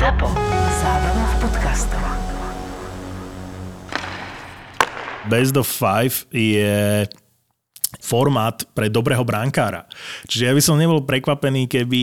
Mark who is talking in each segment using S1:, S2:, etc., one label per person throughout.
S1: ZAPO. Zábrná v podcastov.
S2: Best of Five je formát pre dobrého brankára. Čiže ja by som nebol prekvapený, keby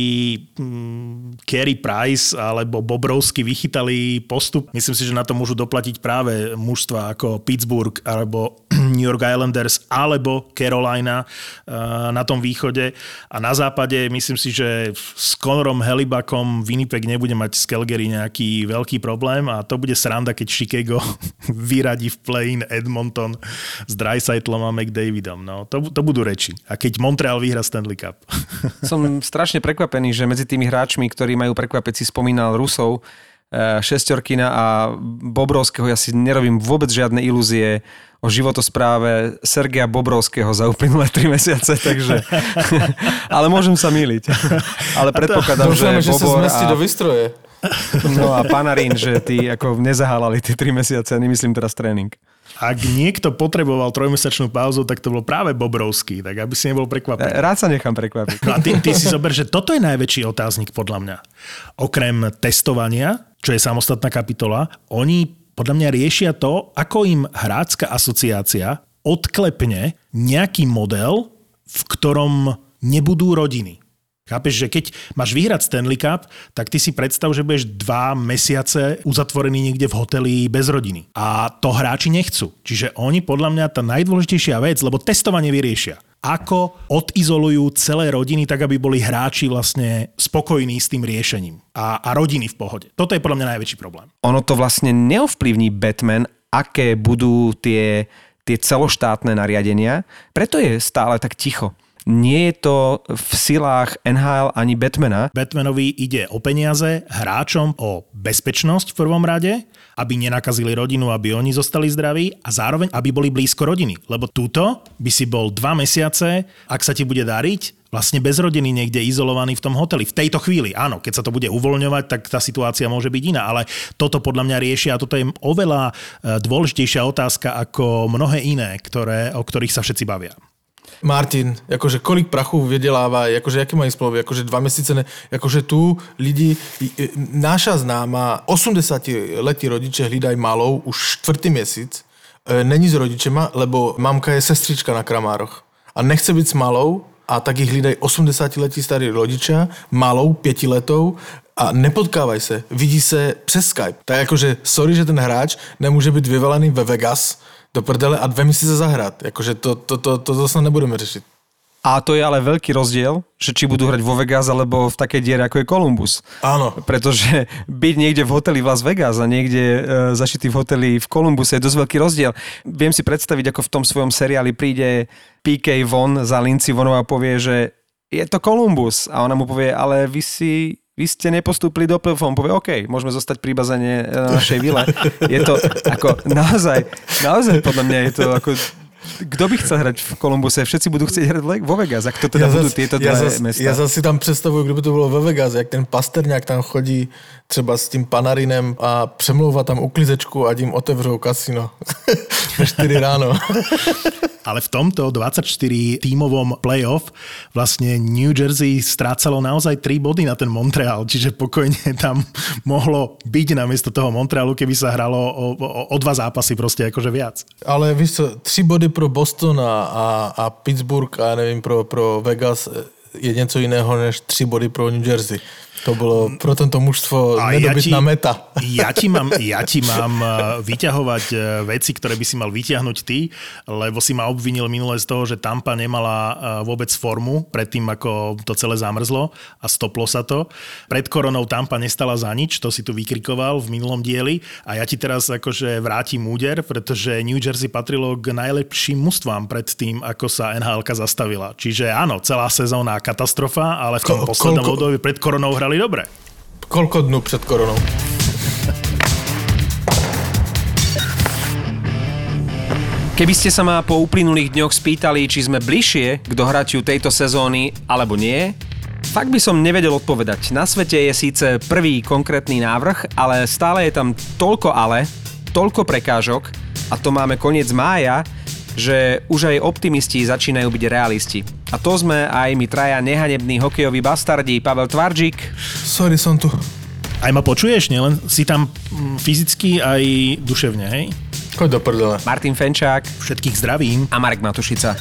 S2: mm, Kerry Price alebo Bobrovsky vychytali postup. Myslím si, že na to môžu doplatiť práve mužstva ako Pittsburgh alebo New York Islanders alebo Carolina uh, na tom východe. A na západe myslím si, že s Conorom Helibakom Winnipeg nebude mať z Calgary nejaký veľký problém a to bude sranda, keď Chicago vyradí v play-in Edmonton s Dreisaitlom a McDavidom. No, to, to budú reči. A keď Montreal vyhra Stanley Cup.
S3: Som strašne prekvapený, že medzi tými hráčmi, ktorí majú prekvapiť, si spomínal Rusov, eh, Šestorkina a Bobrovského, ja si nerobím vôbec žiadne ilúzie o životospráve Sergeja Bobrovského za uplynulé 3 mesiace, takže... ale môžem sa míliť. Ale predpokladám, že
S4: Dúfame, že sa zmestí
S3: a,
S4: do výstroje.
S3: no a Panarin, že tí ako nezahálali tie 3 mesiace, nemyslím teraz tréning.
S2: Ak niekto potreboval trojmesačnú pauzu, tak to bol práve Bobrovský, tak aby si nebol prekvapený.
S3: Rád sa nechám prekvapiť.
S2: No a ty, ty si zober, že toto je najväčší otáznik podľa mňa. Okrem testovania, čo je samostatná kapitola, oni podľa mňa riešia to, ako im hrácka asociácia odklepne nejaký model, v ktorom nebudú rodiny. Chápeš, že keď máš vyhrať Stanley Cup, tak ty si predstav, že budeš dva mesiace uzatvorený niekde v hoteli bez rodiny. A to hráči nechcú. Čiže oni podľa mňa tá najdôležitejšia vec, lebo testovanie vyriešia. Ako odizolujú celé rodiny tak, aby boli hráči vlastne spokojní s tým riešením. A, a rodiny v pohode. Toto je podľa mňa najväčší problém.
S3: ono to vlastne neovplyvní Batman, aké budú tie, tie celoštátne nariadenia, preto je stále tak ticho. Nie je to v silách NHL ani Batmana.
S2: Batmanovi ide o peniaze, hráčom o bezpečnosť v prvom rade, aby nenakazili rodinu, aby oni zostali zdraví a zároveň, aby boli blízko rodiny. Lebo túto by si bol dva mesiace, ak sa ti bude dariť, vlastne bez rodiny niekde izolovaný v tom hoteli. V tejto chvíli, áno, keď sa to bude uvoľňovať, tak tá situácia môže byť iná, ale toto podľa mňa riešia a toto je oveľa e, dôležitejšia otázka ako mnohé iné, ktoré, o ktorých sa všetci bavia.
S4: Martin, akože kolik prachu vydeláva, akože aké mají splovy, akože dva mesiace, ne, akože tu lidi, naša známa, 80 letí rodiče hlídají malou už čtvrtý měsíc, e, není s rodičema, lebo mamka je sestřička na Kramároch a nechce být s malou a tak jich hlídají 80 letí starí rodičia, malou, pětiletou a nepotkávají se, vidí se přes Skype. Tak akože, sorry, že ten hráč nemůže být vyvelený ve Vegas, do prdele a dve měsíce zahrát. Jakože to, to, to, to, to snad nebudeme řešit.
S3: A to je ale veľký rozdiel, že či budú hrať vo Vegas alebo v takej diere ako je Columbus.
S4: Áno.
S3: Pretože byť niekde v hoteli v Las Vegas a niekde e, zašitý v hoteli v Columbuse je dosť veľký rozdiel. Viem si predstaviť, ako v tom svojom seriáli príde PK Von za Lindsay Vonová a povie, že je to Columbus. A ona mu povie, ale vy si vy ste nepostúpili do play povie, OK, môžeme zostať pri bazene na našej vile. Je to ako naozaj, naozaj podľa mňa je to ako kto by chcel hrať v Kolumbuse? Všetci budú chcieť hrať vo Vegas. Ak to teda budú tieto
S4: ja
S3: dve
S4: zas,
S3: mesta.
S4: ja zase si tam představuju, kdyby to bylo ve Vegas, jak ten Pasterňák tam chodí třeba s tím Panarinem a přemlouvá tam uklizečku a tím otevřou kasino. Ve 4 ráno.
S2: Ale v tomto 24 tímovom playoff vlastne New Jersey strácalo naozaj 3 body na ten Montreal, čiže pokojne tam mohlo byť namiesto toho Montrealu, keby sa hralo o, o, o dva zápasy proste akože viac.
S4: Ale víš co, tři body pro Boston a, a, a Pittsburgh a nevím, pro, pro Vegas je něco jiného než tři body pro New Jersey. To bylo pro tento mužstvo
S2: A ja ti,
S4: nedobytná meta.
S2: ja ti mám, ja ti mám eh, vyťahovať eh, veci, ktoré by si mal vyťahnuť ty, lebo si ma obvinil minule z toho, že Tampa nemala eh, vôbec formu predtým, ako to celé zamrzlo a stoplo sa to. Pred koronou Tampa nestala za nič, to si tu vykrikoval v minulom dieli a ja ti teraz akože vrátim úder, pretože New Jersey patrilo k najlepším mužstvám pred tým, ako sa nhl zastavila. Čiže áno, celá sezóna katastrofa, ale v tom
S4: Ko-
S2: poslednom období pred koronou hrali dobre.
S4: Kolko dnů před koronou?
S3: Keby ste sa ma po uplynulých dňoch spýtali, či sme bližšie k dohratiu tejto sezóny alebo nie, fakt by som nevedel odpovedať. Na svete je síce prvý konkrétny návrh, ale stále je tam toľko ale, toľko prekážok a to máme koniec mája, že už aj optimisti začínajú byť realisti. A to sme aj my traja nehanební hokejoví bastardi, Pavel Tvarčík,
S4: Sorry, som tu.
S2: Aj ma počuješ? Nielen si tam mm, fyzicky, aj duševne, hej?
S4: Choď do prdele.
S3: Martin Fenčák
S2: Všetkých zdravím.
S3: a Marek Matušica.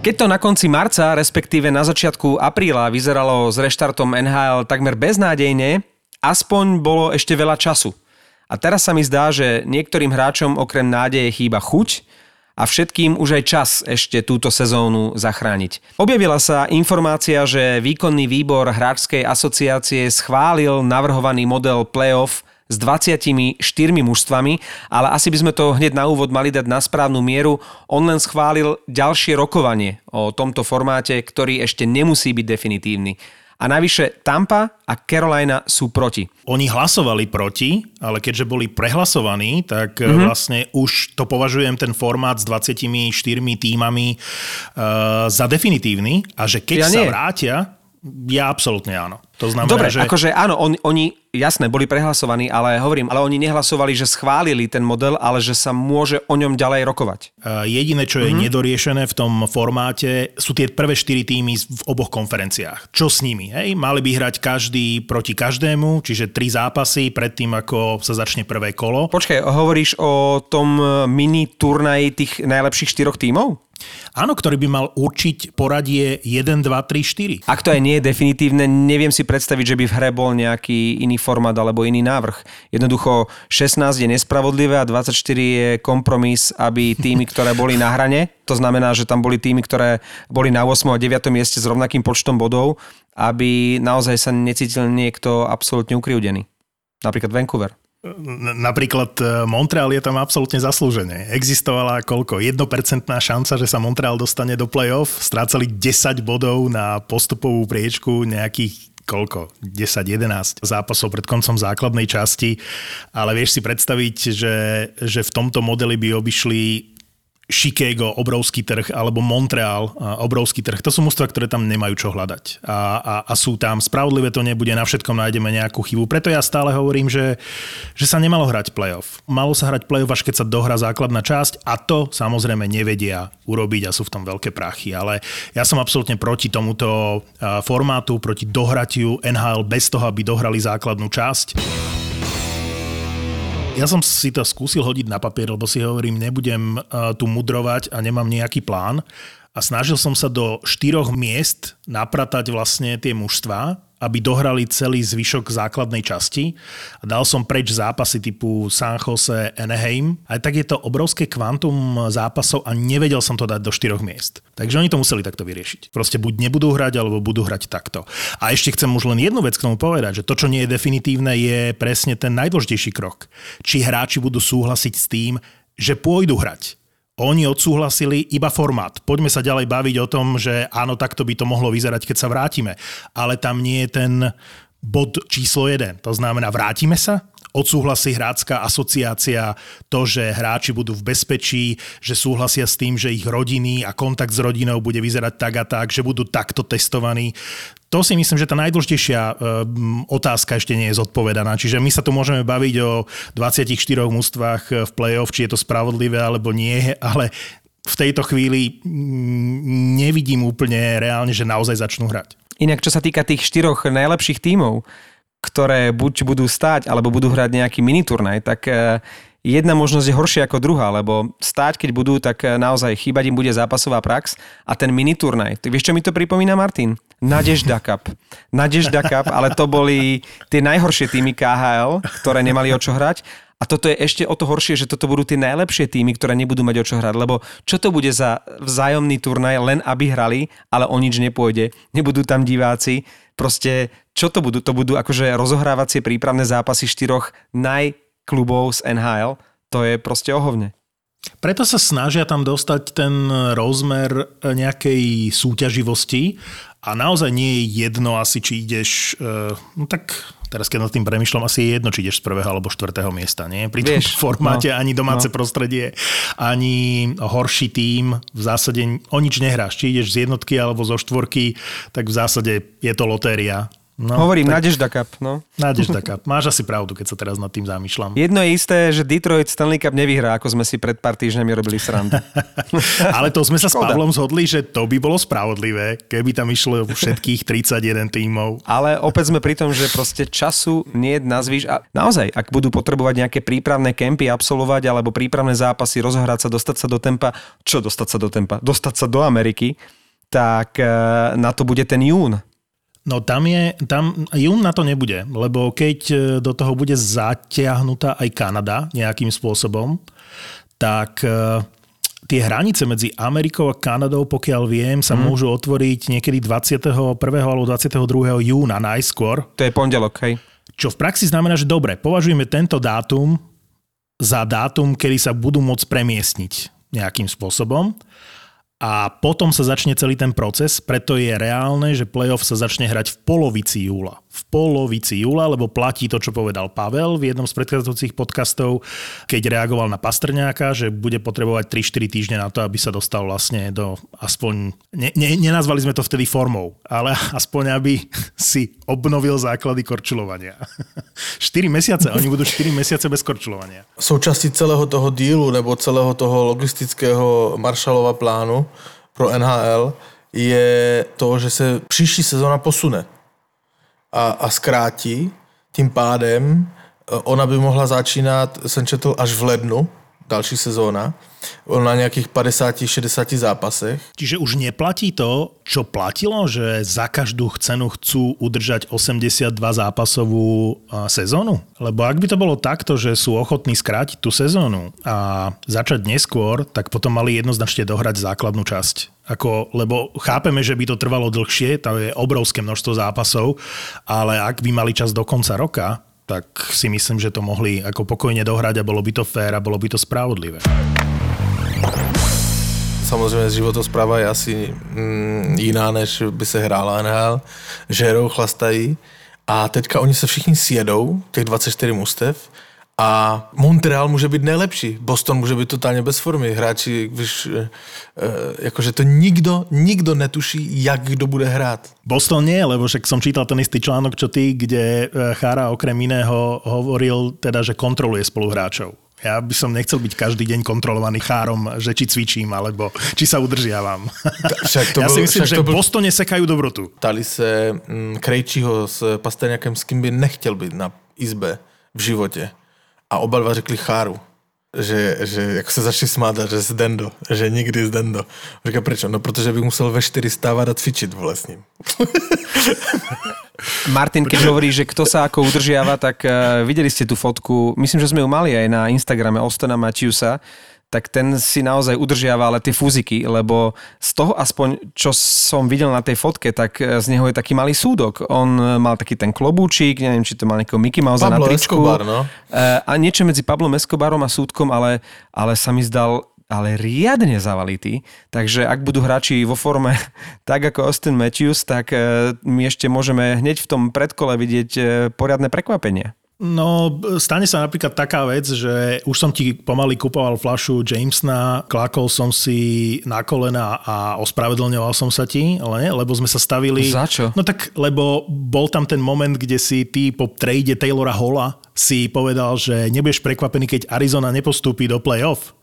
S3: Keď to na konci marca, respektíve na začiatku apríla vyzeralo s reštartom NHL takmer beznádejne, aspoň bolo ešte veľa času. A teraz sa mi zdá, že niektorým hráčom okrem nádeje chýba chuť a všetkým už aj čas ešte túto sezónu zachrániť. Objavila sa informácia, že výkonný výbor Hráčskej asociácie schválil navrhovaný model playoff s 24 mužstvami, ale asi by sme to hneď na úvod mali dať na správnu mieru. On len schválil ďalšie rokovanie o tomto formáte, ktorý ešte nemusí byť definitívny. A navyše Tampa a Carolina sú proti.
S2: Oni hlasovali proti, ale keďže boli prehlasovaní, tak mm-hmm. vlastne už to považujem ten formát s 24 týmami uh, za definitívny a že keď
S3: Ja
S2: sa
S3: nie.
S2: vrátia, ja absolútne áno. To znamená,
S3: Dobre,
S2: že...
S3: akože áno, on, oni, jasné, boli prehlasovaní, ale hovorím, ale oni nehlasovali, že schválili ten model, ale že sa môže o ňom ďalej rokovať.
S2: Uh, Jediné, čo je mm-hmm. nedoriešené v tom formáte, sú tie prvé štyri týmy v oboch konferenciách. Čo s nimi? Hej? Mali by hrať každý proti každému, čiže tri zápasy predtým, ako sa začne prvé kolo.
S3: Počkaj, hovoríš o tom mini turnaji tých najlepších štyroch tímov?
S2: Áno, ktorý by mal určiť poradie 1, 2, 3, 4.
S3: Ak to aj nie je definitívne, neviem si predstaviť, že by v hre bol nejaký iný formát alebo iný návrh. Jednoducho 16 je nespravodlivé a 24 je kompromis, aby týmy, ktoré boli na hrane, to znamená, že tam boli týmy, ktoré boli na 8 a 9 mieste s rovnakým počtom bodov, aby naozaj sa necítil niekto absolútne ukrivdený. Napríklad Vancouver.
S2: Napríklad e, Montreal je tam absolútne zaslúžené. Existovala koľko? 1% šanca, že sa Montreal dostane do play-off. Strácali 10 bodov na postupovú priečku nejakých koľko? 10-11 zápasov pred koncom základnej časti. Ale vieš si predstaviť, že, že v tomto modeli by obišli Chicago, obrovský trh, alebo Montreal, obrovský trh. To sú mužstva, ktoré tam nemajú čo hľadať. A, a, a sú tam. Spravodlivé to nebude, na všetkom nájdeme nejakú chybu. Preto ja stále hovorím, že, že sa nemalo hrať playoff. Malo sa hrať playoff, až keď sa dohrá základná časť a to samozrejme nevedia urobiť a sú v tom veľké prachy. Ale ja som absolútne proti tomuto formátu, proti dohratiu NHL bez toho, aby dohrali základnú časť. Ja som si to skúsil hodiť na papier, lebo si hovorím, nebudem uh, tu mudrovať a nemám nejaký plán. A snažil som sa do štyroch miest napratať vlastne tie mužstva, aby dohrali celý zvyšok základnej časti. A dal som preč zápasy typu San Jose, Anaheim. Aj tak je to obrovské kvantum zápasov a nevedel som to dať do štyroch miest. Takže oni to museli takto vyriešiť. Proste buď nebudú hrať, alebo budú hrať takto. A ešte chcem už len jednu vec k tomu povedať, že to, čo nie je definitívne, je presne ten najdôležitejší krok. Či hráči budú súhlasiť s tým, že pôjdu hrať. Oni odsúhlasili iba formát. Poďme sa ďalej baviť o tom, že áno, takto by to mohlo vyzerať, keď sa vrátime. Ale tam nie je ten bod číslo 1. To znamená, vrátime sa, odsúhlasí hrácká asociácia to, že hráči budú v bezpečí, že súhlasia s tým, že ich rodiny a kontakt s rodinou bude vyzerať tak a tak, že budú takto testovaní. To si myslím, že tá najdôležitejšia e, otázka ešte nie je zodpovedaná. Čiže my sa tu môžeme baviť o 24 mústvách v play-off, či je to spravodlivé alebo nie, ale v tejto chvíli mm, nevidím úplne reálne, že naozaj začnú hrať.
S3: Inak čo sa týka tých štyroch najlepších tímov, ktoré buď budú stáť, alebo budú hrať nejaký miniturnaj, tak e, jedna možnosť je horšia ako druhá, lebo stáť, keď budú, tak e, naozaj chýbať im bude zápasová prax a ten miniturnaj. Ty vieš, čo mi to pripomína, Martin? Nadežda Cup. Nadežda Cup, ale to boli tie najhoršie týmy KHL, ktoré nemali o čo hrať. A toto je ešte o to horšie, že toto budú tie najlepšie týmy, ktoré nebudú mať o čo hrať, lebo čo to bude za vzájomný turnaj, len aby hrali, ale o nič nepôjde, nebudú tam diváci, proste čo to budú? To budú akože rozohrávacie prípravné zápasy štyroch najklubov z NHL, to je proste ohovne.
S2: Preto sa snažia tam dostať ten rozmer nejakej súťaživosti a naozaj nie je jedno asi, či ideš, eh, no tak teraz keď nad tým premyšľam, asi je jedno, či ideš z prvého alebo štvrtého miesta. Nie? Pri tom
S3: Vieš,
S2: formáte
S3: no,
S2: ani domáce
S3: no.
S2: prostredie, ani horší tím, v zásade o nič nehráš. Či ideš z jednotky alebo zo štvorky, tak v zásade je to lotéria No,
S3: Hovorím,
S2: tak
S3: Nadežda Cup, no.
S2: Nadežda Cup. Máš asi pravdu, keď sa teraz nad tým zamýšľam.
S3: Jedno je isté, že Detroit Stanley Cup nevyhrá, ako sme si pred pár týždňami robili srandu.
S2: Ale to sme sa s
S3: Škoda.
S2: Pavlom zhodli, že to by bolo spravodlivé, keby tam išlo všetkých 31 tímov.
S3: Ale opäť sme pri tom, že proste času nie je nazvíš. A naozaj, ak budú potrebovať nejaké prípravné kempy absolvovať alebo prípravné zápasy, rozohrať sa, dostať sa do tempa, čo dostať sa do tempa? Dostať sa do Ameriky, tak eh, na to bude ten jún.
S2: No tam je, tam jún na to nebude, lebo keď e, do toho bude zatiahnutá aj Kanada nejakým spôsobom, tak e, tie hranice medzi Amerikou a Kanadou, pokiaľ viem, sa môžu otvoriť niekedy 21. alebo 22. júna najskôr,
S3: To je pondelok, hej.
S2: čo v praxi znamená, že dobre, považujeme tento dátum za dátum, kedy sa budú môcť premiestniť nejakým spôsobom a potom sa začne celý ten proces, preto je reálne, že playoff sa začne hrať v polovici júla. V polovici júla, lebo platí to, čo povedal Pavel v jednom z predchádzajúcich podcastov, keď reagoval na Pastrňáka, že bude potrebovať 3-4 týždne na to, aby sa dostal vlastne do aspoň, ne, ne, nenazvali sme to vtedy formou, ale aspoň aby si obnovil základy korčulovania. 4 mesiace, oni budú 4 mesiace bez korčulovania.
S4: Součástí celého toho dílu nebo celého toho logistického Marshallova plánu pro NHL je to, že se příští sezona posune a, a zkrátí. Tím pádem eh, ona by mohla začínat, jsem četl, až v lednu, další sezóna, na nějakých 50-60 zápasech.
S2: Čiže už neplatí to, čo platilo, že za každú cenu chcú udržať 82 zápasovú sezónu? Lebo ak by to bolo takto, že sú ochotní skrátiť tú sezónu a začať neskôr, tak potom mali jednoznačne dohrať základnú časť. Ako, lebo chápeme, že by to trvalo dlhšie, tam je obrovské množstvo zápasov, ale ak by mali čas do konca roka, tak si myslím, že to mohli ako pokojne dohrať a bolo by to fér a bolo by to spravodlivé.
S4: Samozřejmě životospráva je asi mm, jiná, než by se hrála NHL. Žerou, chlastají a teďka oni se všichni sjedou, těch 24 mustev a Montreal může být nejlepší, Boston může být totálně bez formy, hráči, víš, e, e, jakože to nikdo, nikdo netuší, jak kdo bude hrát.
S2: Boston nie, lebo však som čítal ten istý článok, čo ty, kde e, Chára okrem iného hovoril teda, že kontroluje spoluhráčov. Ja by som nechcel byť každý deň kontrolovaný chárom, že či cvičím, alebo či sa udržiavam.
S4: však to
S2: ja
S4: bol-
S2: si myslím,
S4: však
S2: že
S4: to
S2: v
S4: bol-
S2: Bostone sekajú dobrotu.
S4: Ptali se mm, Krejčího s Pasterňakem, s kým by nechtěl být na izbe v životě. A oba dva řekli Cháru. Že, že jako se začali smát, a že z Dendo, že nikdy z Dendo. Říká? No, protože bych musel ve 4 stávat a cvičit v lesním.
S3: Martin, keď hovorí, že kto sa ako udržiava, tak uh, videli ste tú fotku, myslím, že sme ju mali aj na Instagrame Ostana Matiusa, tak ten si naozaj udržiava ale tie fúziky, lebo z toho aspoň, čo som videl na tej fotke, tak eh, z neho je taký malý súdok. On eh, mal taký ten klobúčik, neviem, či to mal nejakého Mickey Mouse na tričku.
S4: Escobar, no.
S3: Eh, A niečo medzi Pablom Escobarom a súdkom, ale, ale sa mi zdal ale riadne zavalitý. Takže ak budú hráči vo forme tak ako Austin Matthews, tak my ešte môžeme hneď v tom predkole vidieť poriadne prekvapenie.
S2: No, stane sa napríklad taká vec, že už som ti pomaly kupoval flašu Jamesona, klakol som si na kolena a ospravedlňoval som sa ti, ale lebo sme sa stavili...
S3: Za čo?
S2: No tak, lebo bol tam ten moment, kde si ty po trade Taylora Holla si povedal, že nebudeš prekvapený, keď Arizona nepostúpi do playoff.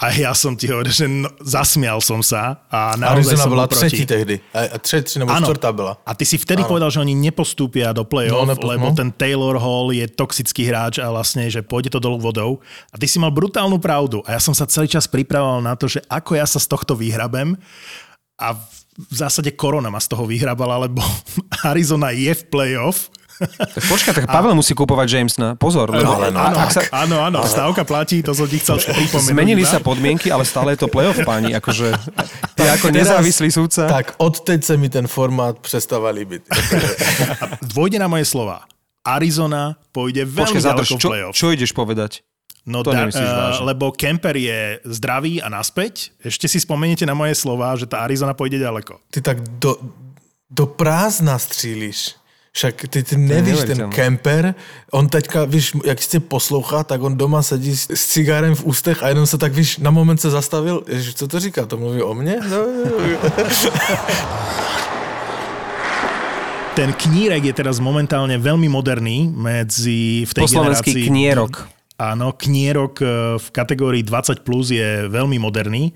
S2: A ja som ti hovoril, že no, zasmial som sa a naozaj
S4: Arizona
S2: som
S4: byla
S2: bol proti.
S4: tehdy. A, a třetí nebo
S2: Áno.
S4: čtvrtá byla.
S2: A ty si vtedy
S4: Áno.
S2: povedal, že oni nepostúpia do play-off,
S4: No, nepo-
S2: lebo
S4: no.
S2: ten Taylor Hall je toxický hráč a vlastne, že pôjde to dolu vodou. A ty si mal brutálnu pravdu. A ja som sa celý čas pripravoval na to, že ako ja sa z tohto vyhrabem. A v v zásade korona ma z toho vyhrabala, lebo Arizona je v play-off.
S3: Tak počkaj, tak Pavel musí kúpovať Jamesona. Pozor, lebo
S4: ale no
S3: ak, sa,
S2: Áno, áno, stávka platí, to som ti chcel pripomenúť.
S3: zmenili
S2: iba.
S3: sa podmienky, ale stále je to playoff, páni. Akože, ty ako nezávislý súdca.
S4: Tak od teď se mi ten formát přestává líbit.
S2: Dvojde na moje slova. Arizona pôjde veľmi
S3: zadrž,
S2: ďaleko v
S3: čo,
S2: play-off.
S3: čo ideš povedať?
S2: No,
S3: To
S2: da,
S3: vážne.
S2: lebo Kemper je zdravý a naspäť. Ešte si spomeniete na moje slova, že tá Arizona pôjde ďaleko.
S4: Ty tak do, do prázdna střílíš. Však ty, ty nevíš, ten kemper, on teďka, víš, jak tě poslouchá, tak on doma sedí s, s cigárem v ústech a jenom se tak, víš, na moment se zastavil. Ježiš, co to říká? To mluví o mně? No,
S2: ten knírek je teraz momentálne veľmi moderný medzi v tej
S3: Po slovensky
S2: generácii.
S3: knierok.
S2: Áno, knierok e, v kategórii 20 plus je veľmi moderný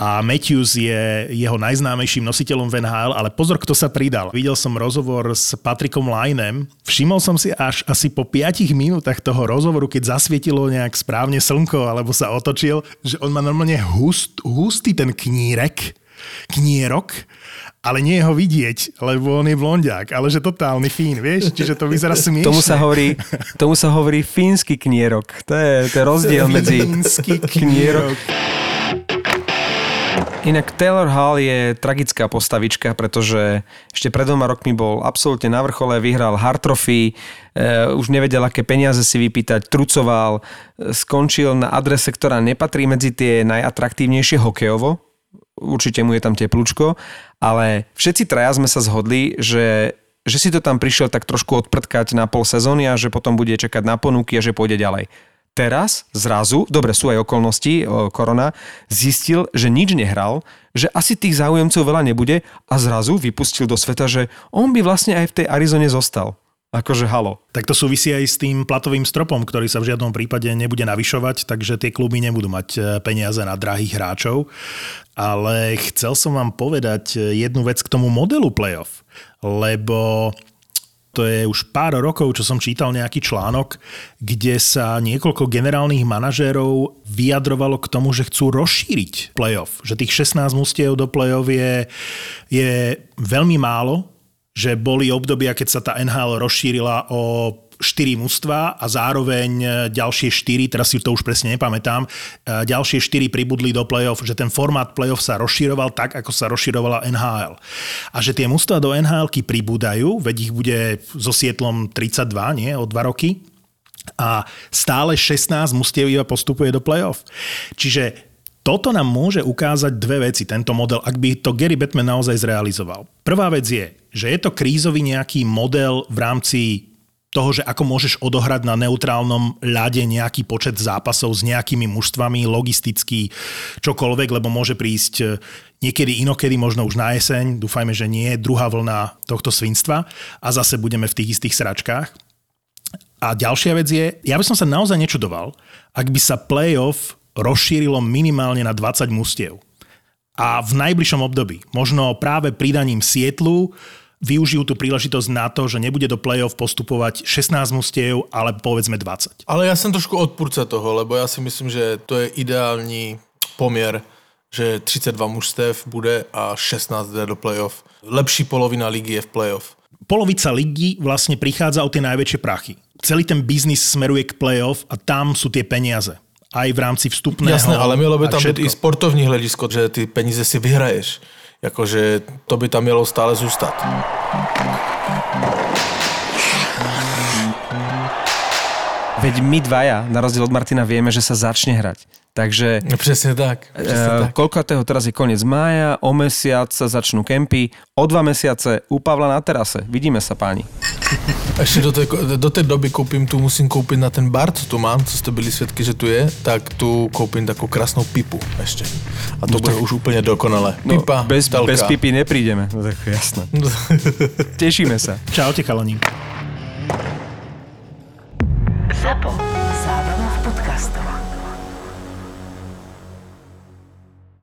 S2: a Matthews je jeho najznámejším nositeľom v NHL, ale pozor, kto sa pridal. Videl som rozhovor s Patrikom Linem. Všimol som si až asi po 5 minútach toho rozhovoru, keď zasvietilo nejak správne slnko alebo sa otočil, že on má normálne hust, hustý ten knírek, knierok, ale nie je ho vidieť, lebo on je blondiak, ale že totálny fín, vieš? Čiže to vyzerá smiešne.
S3: Tomu sa hovorí, tomu sa hovorí fínsky knierok. To je, to je rozdiel medzi
S2: Fínsky
S3: knierok. Inak Taylor Hall je tragická postavička, pretože ešte pred dvoma rokmi bol absolútne na vrchole, vyhral Hard Trophy, e, už nevedel, aké peniaze si vypýtať, trucoval, e, skončil na adrese, ktorá nepatrí medzi tie najatraktívnejšie hokejovo, určite mu je tam teplúčko, ale všetci traja sme sa zhodli, že že si to tam prišiel tak trošku odprtkať na pol sezóny a že potom bude čakať na ponuky a že pôjde ďalej. Teraz zrazu, dobre sú aj okolnosti, korona, zistil, že nič nehral, že asi tých záujemcov veľa nebude a zrazu vypustil do sveta, že on by vlastne aj v tej Arizone zostal. Akože halo.
S2: Tak to súvisí aj s tým platovým stropom, ktorý sa v žiadnom prípade nebude navyšovať, takže tie kluby nebudú mať e, peniaze na drahých hráčov. Ale chcel som vám povedať e, jednu vec k tomu modelu playoff, lebo to je už pár rokov, čo som čítal nejaký článok, kde sa niekoľko generálnych manažérov vyjadrovalo k tomu, že chcú rozšíriť playoff. Že tých 16 mustiev do playoff je, je veľmi málo, že boli obdobia, keď sa tá NHL rozšírila o 4 mužstva a zároveň ďalšie 4, teraz si to už presne nepamätám, ďalšie 4 pribudli do play-off, že ten formát play-off sa rozširoval tak, ako sa rozširovala NHL. A že tie mužstva do nhl pribúdajú, veď ich bude so Sietlom 32, nie, o 2 roky, a stále 16 mustiev iba postupuje do play-off. Čiže toto nám môže ukázať dve veci, tento model, ak by to Gary Batman naozaj zrealizoval. Prvá vec je, že je to krízový nejaký model v rámci toho, že ako môžeš odohrať na neutrálnom ľade nejaký počet zápasov s nejakými mužstvami, logisticky, čokoľvek, lebo môže prísť e, niekedy inokedy, možno už na jeseň, dúfajme, že nie, druhá vlna tohto svinstva a zase budeme v tých istých sračkách. A ďalšia vec je, ja by som sa naozaj nečudoval, ak by sa playoff rozšírilo minimálne na 20 mustiev. A v najbližšom období, možno práve pridaním Sietlu, využijú tú príležitosť na to, že nebude do play-off postupovať 16 mustiev, ale povedzme 20.
S4: Ale ja som trošku odpúrca toho, lebo ja si myslím, že to je ideální poměr, že 32 mužstev bude a 16 jde do play-off. Lepší polovina ligy je v play-off.
S2: Polovica ligy vlastne prichádza o tie najväčšie prachy. Celý ten biznis smeruje k play-off a tam sú tie peniaze aj v rámci vstupného.
S4: Jasné, ale mělo by tam být i sportovní hledisko, že ty peníze si vyhraješ. Jakože to by tam mělo stále zůstat.
S3: Veď my dvaja, na rozdiel od Martina, vieme, že sa začne hrať. Takže
S4: No přesně tak. Přesně
S3: Uh,
S4: tak.
S3: koľkatého teraz je koniec mája, o mesiac sa začnú kempy, o dva mesiace u Pavla na terase. Vidíme sa páni.
S4: Ešte do tej, do tej doby kúpim, tu musím kúpiť na ten bar, co tu mám, co ste byli svetky, že tu je, tak tu kúpim takú krásnu pipu ešte. A to no, bude tak... už úplne dokonale.
S3: No, Pipa, bez,
S4: telka.
S3: bez pipy neprídeme. No tak jasné. No. Tešíme sa.
S2: Čaute, chalani. Zapo